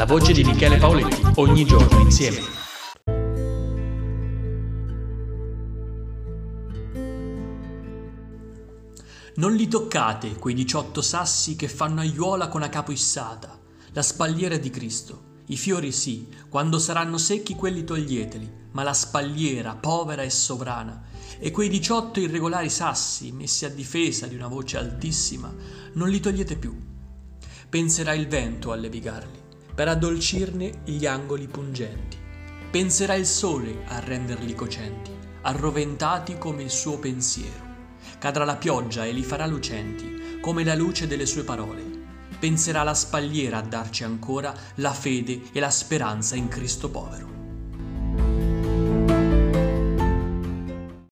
La voce di Michele Paoletti, ogni giorno insieme. Non li toccate, quei diciotto sassi che fanno aiuola con a capo issata, la spalliera di Cristo. I fiori sì, quando saranno secchi quelli toglieteli, ma la spalliera, povera e sovrana, e quei diciotto irregolari sassi, messi a difesa di una voce altissima, non li togliete più. Penserà il vento a levigarli, per addolcirne gli angoli pungenti. Penserà il sole a renderli cocenti, arroventati come il suo pensiero. Cadrà la pioggia e li farà lucenti, come la luce delle sue parole. Penserà la spalliera a darci ancora la fede e la speranza in Cristo povero.